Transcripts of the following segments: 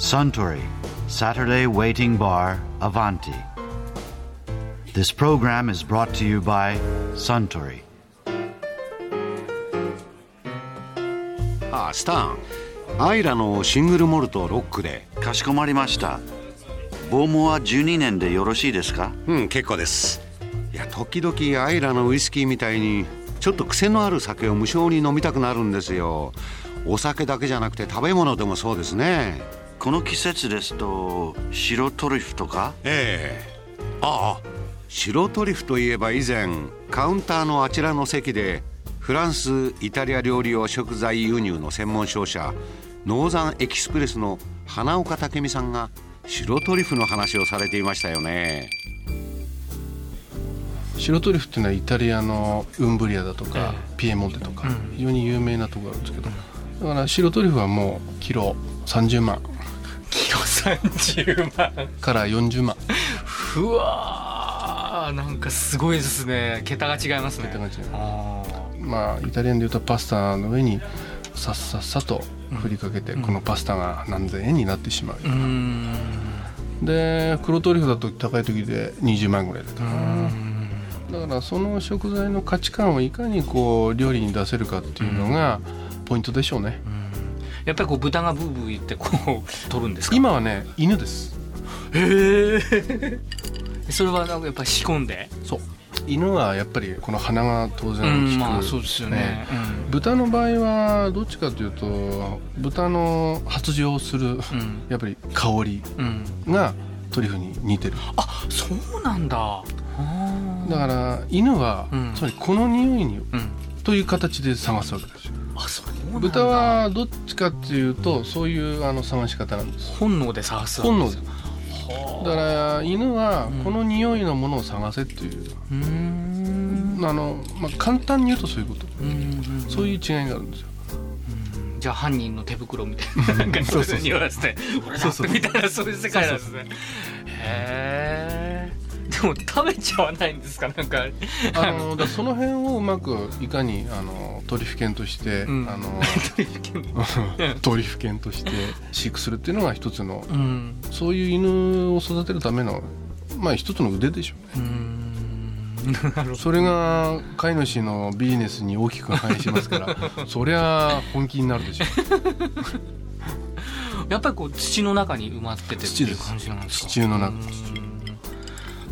Suntory Saturday Waiting Bar Avanti. This program is brought to you by Suntory. ああスタンアイラのシングルモルトロックでかしこまりました。ボーモア12年でよろしいですかうん結構ですいや時々アイラのウイスキーみたいにちょっと癖のある酒を無性に飲みたくなるんですよお酒だけじゃなくて食べ物でもそうですねこの季節ですと白トリュフとか？ええ。ああ白トリュフといえば以前カウンターのあちらの席でフランスイタリア料理用食材輸入の専門商社ノーザンエキスプレスの花岡武美さんが白トリュフの話をされていましたよね。白トリュフっていうのはイタリアのウンブリアだとか、ピエモンテとか、非常に有名なところがあるんですけど、だから白トリュフはもうキロ30万30万。から40万。うわーなんかすごいですね。桁が違いますね。桁が違うあまあイタリアンでいうとパスタの上にさっさっさと振りかけて、このパスタが何千円になってしまう、ーうーん。で黒トリュフだと高い時で20万ぐらいだったかな。だからその食材の価値観をいかにこう料理に出せるかっていうのがポイントでしょうね、やっぱりこう豚がブーブー言ってこう取るんですか？今はね犬です。へえ。それはなんかやっぱり仕込んで？そう。犬はやっぱりこの鼻が当然うん効く、まあそうですよね。豚の場合はどっちかというと豚の発情するうん。うんやっぱり香りうん。がトリュフに似てる。あそうなんだ。だから犬は、うん。つまりこの匂いにうん。という形で探すわけですよ。あそう豚はどっちかっていうとそういうあの探し方なんです。本能で探す本能で。よだから犬はうんこの匂いのものを探せっていう、うーん。あのまあ、簡単に言うとそういうこと。うんそういう違いがあるんですよ。じゃあ犯人の手袋みたいななんかそういう匂わせて俺だみたいなそういう世界なんですね。へえでも食べちゃわないんですか？なんか。あのだその辺をうまくいかにあのトリュフ犬として、うん。あのトリュフ犬として飼育するっていうのが一つのうん。そういう犬を育てるためのまあ一つの腕でしょうね。うそれが飼い主のビジネスに大きく反映しますから そりゃ本気になるでしょう。やっぱりこう土の中に埋まっててっていう感じなんですか？土の中うん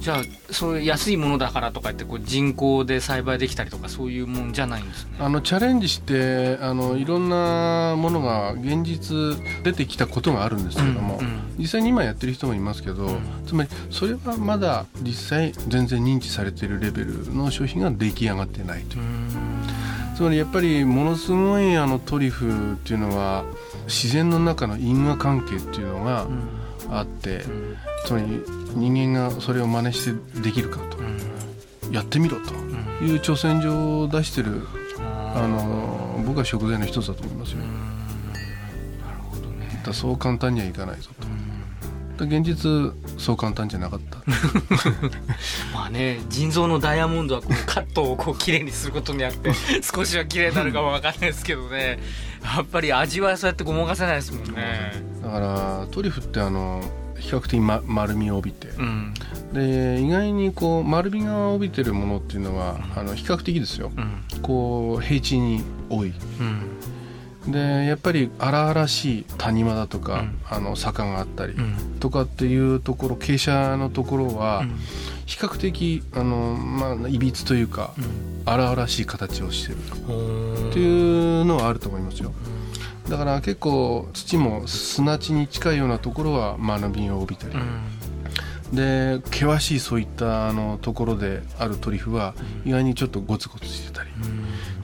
じゃあそういう安いものだからとか言ってこう人工で栽培できたりとかそういうもんじゃないんですね。あのチャレンジしてあのいろんなものが現実出てきたことがあるんですけれども、うんうん。実際に今やってる人もいますけど、ん。つまりそれはまだ実際全然認知されているレベルの商品が出来上がってないという。うん。つまりやっぱりものすごいあのトリュフっていうのは自然の中の因果関係っていうのがあって、うん。つまり人間がそれを真似してできるかと。うん。やってみろと。いう挑戦状を出してるあの僕は食材の一つだと思いますよ。うん。なるほどね。そう簡単にはいかないぞと。現実そう簡単じゃなかった。まあね腎臓のダイヤモンドはこうカットをこう綺麗にすることによって 少しは綺麗になるかもわかんないですけどね。やっぱり味はそうやってごまかせないですもんね。だからトリュフってあの比較的、ま、丸みを帯びて、うん。で意外にこう丸みが帯びてるものっていうのはあの比較的ですよ。うん。こう平地に多い。うんでやっぱり荒々しい谷間だとか、うん。あの坂があったりうん。とかっていうところ傾斜のところは比較的あの、まあ、いびつというか荒々しい形をしてる。うんっていうのはあると思いますよ。だから結構土も砂地に近いようなところは学びを帯びたり、で険しいそういったあのところであるトリュフは意外にちょっとゴツゴツしてたり、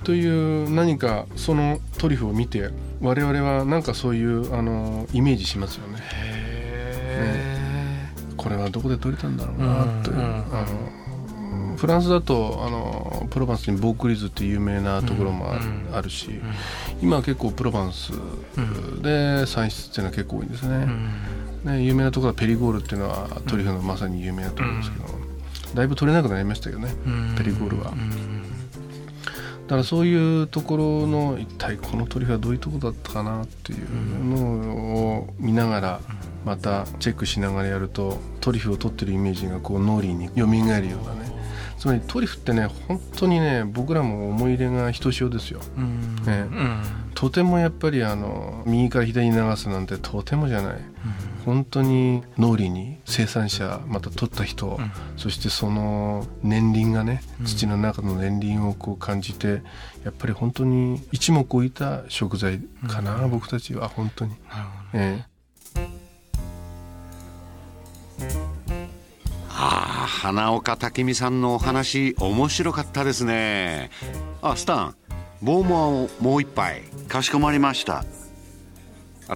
という何かそのトリュフを見て我々はなんかそういうあのイメージしますよね。へこれはどこで取れたんだろうなという、うんうんあのフランスだとあのプロバンスにボークリーズって有名なところもあ,、うんうん。あるし、今は結構プロバンスで産出っていうのは結構多いんですね,、ね有名なところはペリゴールっていうのはトリュフのまさに有名なところですけど、だいぶ取れなくなりましたけどね、ペリゴールは、だからそういうところの一体このトリュフはどういうところだったかなっていうのを見ながらまたチェックしながらやるとトリュフを取ってるイメージがこう脳裏に蘇るようなね。つまりトリュフってね本当にね僕らも思い入れがひとしおですよ、ねとてもやっぱりあの右から左に流すなんてとてもじゃない、本当に脳裏に生産者また取った人、うん、そしてその年輪がね土の中の年輪をこう感じてやっぱり本当に一目置いた食材かな、うん、僕たちは本当に。なるほど、えああ花岡武美さんのお話面白かったですね。あスタンボーモアをもう一杯かしこまりました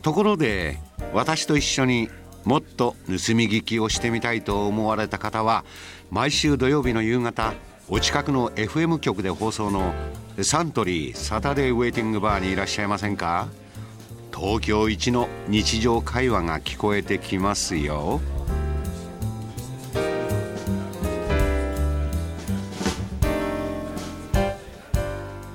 ところで私と一緒にもっと盗み聞きをしてみたいと思われた方は毎週土曜日の夕方お近くの FM 局で放送のサントリーサタデーウェイティングバーにいらっしゃいませんか？東京一の日常会話が聞こえてきますよ。